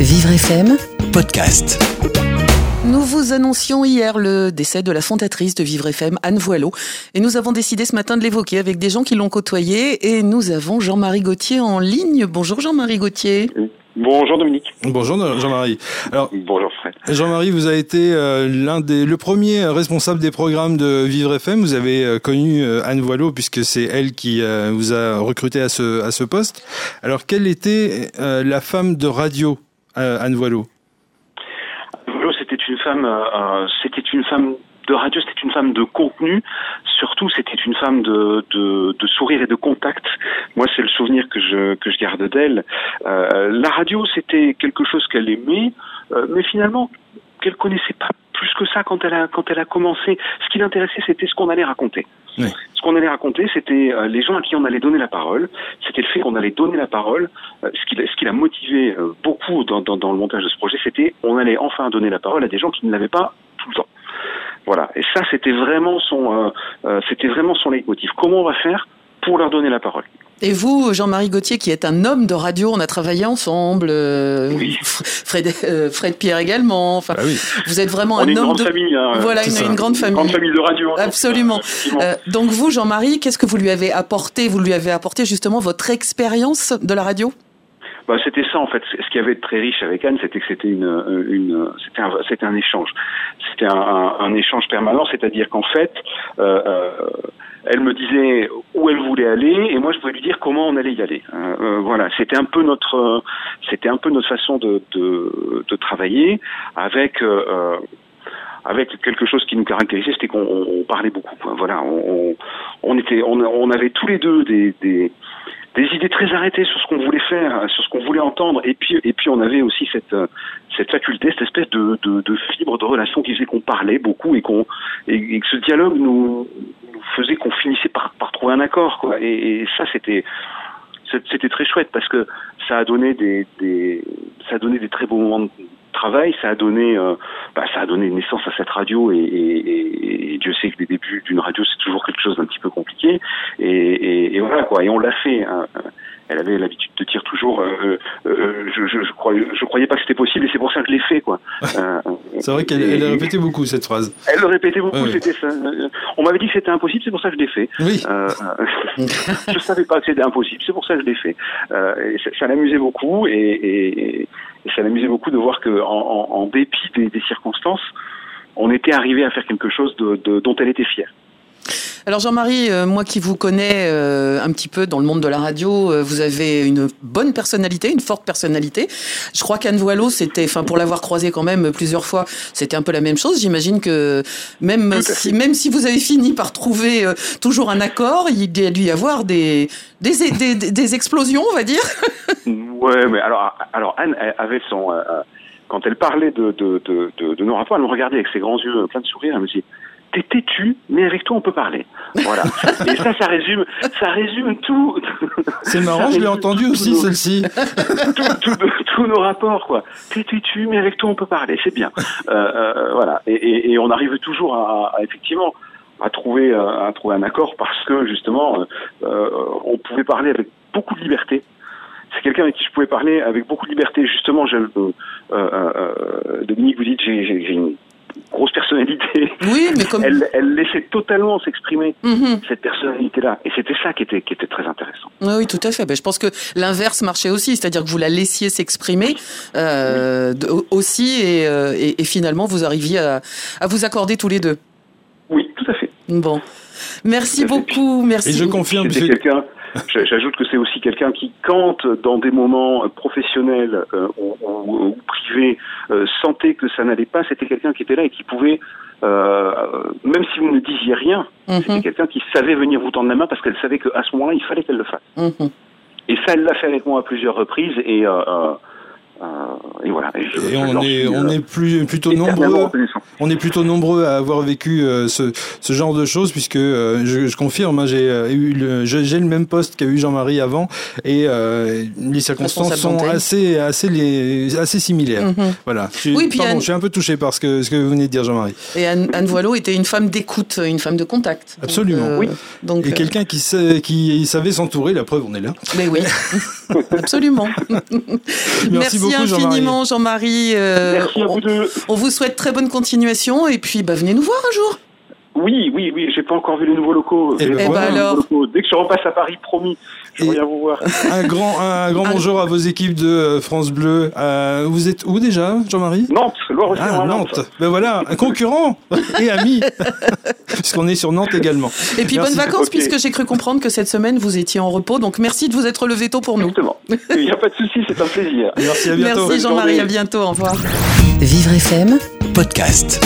Vivre FM Podcast. Nous vous annoncions hier le décès de la fondatrice de Vivre FM, Anne Voileau, et nous avons décidé ce matin de l'évoquer avec des gens qui l'ont côtoyée, et nous avons Jean-Marie Gauthier en ligne. Bonjour Jean-Marie Gauthier. Bonjour Dominique. Bonjour Jean-Marie. Alors bonjour Fred. Jean-Marie, vous avez été euh, l'un des le premier responsable des programmes de Vivre FM. Vous avez euh, connu euh, Anne Voileau puisque c'est elle qui vous a recruté à ce à ce poste. Alors quelle était la femme de radio Anne Voileau Voileau, c'était une femme c'était une femme de radio, c'était une femme de contenu. Surtout, c'était une femme de, de, de, sourire et de contact. Moi, c'est le souvenir que je, que je garde d'elle. Euh, la radio, c'était quelque chose qu'elle aimait, euh, mais finalement, qu'elle connaissait pas plus que ça quand elle a quand elle a commencé. Ce qui l'intéressait, c'était ce qu'on allait raconter. Ce qu'on allait raconter, c'était euh, les gens à qui on allait donner la parole. C'était le fait qu'on allait donner la parole. Euh, ce, qui, l'a motivé euh, beaucoup dans, le montage de ce projet, c'était on allait enfin donner la parole à des gens qui ne l'avaient pas tout le temps. Voilà. Et ça, c'était vraiment son, c'était vraiment son leitmotiv. Comment on va faire pour leur donner la parole? Et vous, Jean-Marie Gauthier, qui est un homme de radio, on a travaillé ensemble. Euh, oui. Fred, Fred, Pierre également. Enfin, ah oui. vous êtes vraiment on un est une homme grande de famille. Hein, voilà, une, une, grande famille. Une grande famille de radio. Hein. Absolument. Euh, donc vous, Jean-Marie, qu'est-ce que vous lui avez apporté? Vous lui avez apporté justement votre expérience de la radio? Bah, c'était ça en fait. Ce qui avait de très riche avec Anne, c'était que c'était une, une c'était un, c'était un échange. C'était un, un, un, échange permanent, c'est-à-dire qu'en fait, euh, euh, elle me disait où elle voulait aller et moi je pouvais lui dire comment on allait y aller. Euh, voilà, c'était un peu notre, c'était un peu notre façon de, de, de travailler avec. Euh, avec quelque chose qui nous caractérisait, c'était qu'on parlait beaucoup. Voilà, on, on, était, on, on avait tous les deux des, des des idées très arrêtées sur ce qu'on voulait faire, sur ce qu'on voulait entendre, et puis et puis on avait aussi cette cette faculté, cette espèce de, de, de fibre de relation qui faisait qu'on parlait beaucoup et qu'on et, que ce dialogue nous, faisait qu'on finissait par, par trouver un accord quoi. Et, ça c'était c'était très chouette parce que ça a donné des, des ça a donné des très beaux moments de travail, ça a donné euh, bah, ça a donné naissance à cette radio et, et, et Dieu sait que les débuts d'une radio c'est toujours quelque chose d'un petit peu compliqué et, et, voilà quoi et on l'a fait. Hein. Elle avait l'habitude de dire toujours euh, euh, je, je, je, croyais, je croyais pas que c'était possible et c'est pour ça que je l'ai fait quoi. c'est vrai qu'elle elle répétait beaucoup cette phrase. Elle le répétait beaucoup, ouais. c'était ça. On m'avait dit que c'était impossible, c'est pour ça que je l'ai fait. Oui. je savais pas que c'était impossible, c'est pour ça que je l'ai fait. et ça, ça l'amusait beaucoup et, et, et ça m'amusait beaucoup de voir que, en, en, en dépit des, des, circonstances, on était arrivé à faire quelque chose de, de, dont elle était fière. Alors Jean-Marie, euh, moi qui vous connais euh, un petit peu dans le monde de la radio, euh, vous avez une bonne personnalité, une forte personnalité. Je crois qu'Anne Voileau, c'était, enfin pour l'avoir croisé quand même plusieurs fois, c'était un peu la même chose. J'imagine que même si, même si vous avez fini par trouver toujours un accord, il y a dû y avoir des des, des, des, des explosions, on va dire. ouais, mais alors alors Anne avait son quand elle parlait de, de, de, de, de nos rapports, elle me regardait avec ses grands yeux pleins de sourires, elle me dit t'es têtu, mais avec toi on peut parler. Voilà. Et ça, ça résume, ça résume tout. C'est marrant, je l'ai entendu aussi celle-ci. Tous nos rapports, quoi. T'es têtu, mais avec toi on peut parler, c'est bien. Euh, euh, voilà. Et, et, et, on arrive toujours à, à effectivement à trouver à trouver un accord parce que justement euh, on pouvait parler avec beaucoup de liberté. C'est quelqu'un avec qui je pouvais parler avec beaucoup de liberté. Justement, je, euh, euh, Dominique, vous dites j'ai une grosse personnalité. Oui, mais comme elle, elle laissait totalement s'exprimer mm -hmm. cette personnalité-là, et c'était ça qui était qui était très intéressant. Oui, oui tout à fait. Ben, je pense que l'inverse marchait aussi, c'est-à-dire que vous la laissiez s'exprimer euh, oui. aussi, et, et, et, finalement vous arriviez à, à, vous accorder tous les deux. Oui, tout à fait. Bon, merci beaucoup, merci. Et je confirme. C'était quelqu'un. J'ajoute que c'est aussi quelqu'un qui, quand dans des moments professionnels euh, ou, ou, ou, privés, euh, sentait que ça n'allait pas, c'était quelqu'un qui était là et qui pouvait, euh, même si vous ne disiez rien, mm -hmm. c'était quelqu'un qui savait venir vous tendre la main parce qu'elle savait qu'à ce moment-là, il fallait qu'elle le fasse. Mm -hmm. Et ça, elle l'a fait avec moi à plusieurs reprises et euh, et voilà. Et, je, et on est suis, on est plus plutôt nombreux. On est plutôt nombreux à avoir vécu euh, ce, ce genre de choses puisque euh, je, je, confirme, hein, j'ai eu le j'ai le même poste qu'a eu Jean-Marie avant et les circonstances sont assez assez les assez similaires. Mm -hmm. Voilà. Je, oui, puis pardon, Anne... je suis un peu touché par ce que ce que vous venez de dire, Jean-Marie. Et Anne, Anne Voileau était une femme d'écoute, une femme de contact. Absolument. Donc, oui. Donc et quelqu'un qui sait, qui savait s'entourer. La preuve, on est là. Mais oui. Absolument. Merci beaucoup. Merci, infiniment, Jean-Marie. Merci à vous deux. On vous souhaite très bonne continuation et puis bah, venez nous voir un jour. Oui, oui, oui, j'ai pas encore vu les nouveaux locaux. Et, ben alors... Dès que je repasse à Paris, promis, je reviens vous voir. Un grand, un grand bonjour à vos équipes de euh, France Bleu. Euh, vous êtes où déjà, Jean-Marie? Nantes, loire ah, Nantes. Ben voilà, un concurrent et ami, puisqu'on est sur Nantes également. Et puis bonnes vacances, puisque j'ai cru comprendre que cette semaine vous étiez en repos. Donc merci de vous être levé tôt pour nous. Exactement. Il n'y a pas de souci, c'est un plaisir. Merci, à bientôt. Merci Jean-Marie, à bientôt, au revoir. Vivre FM, podcast.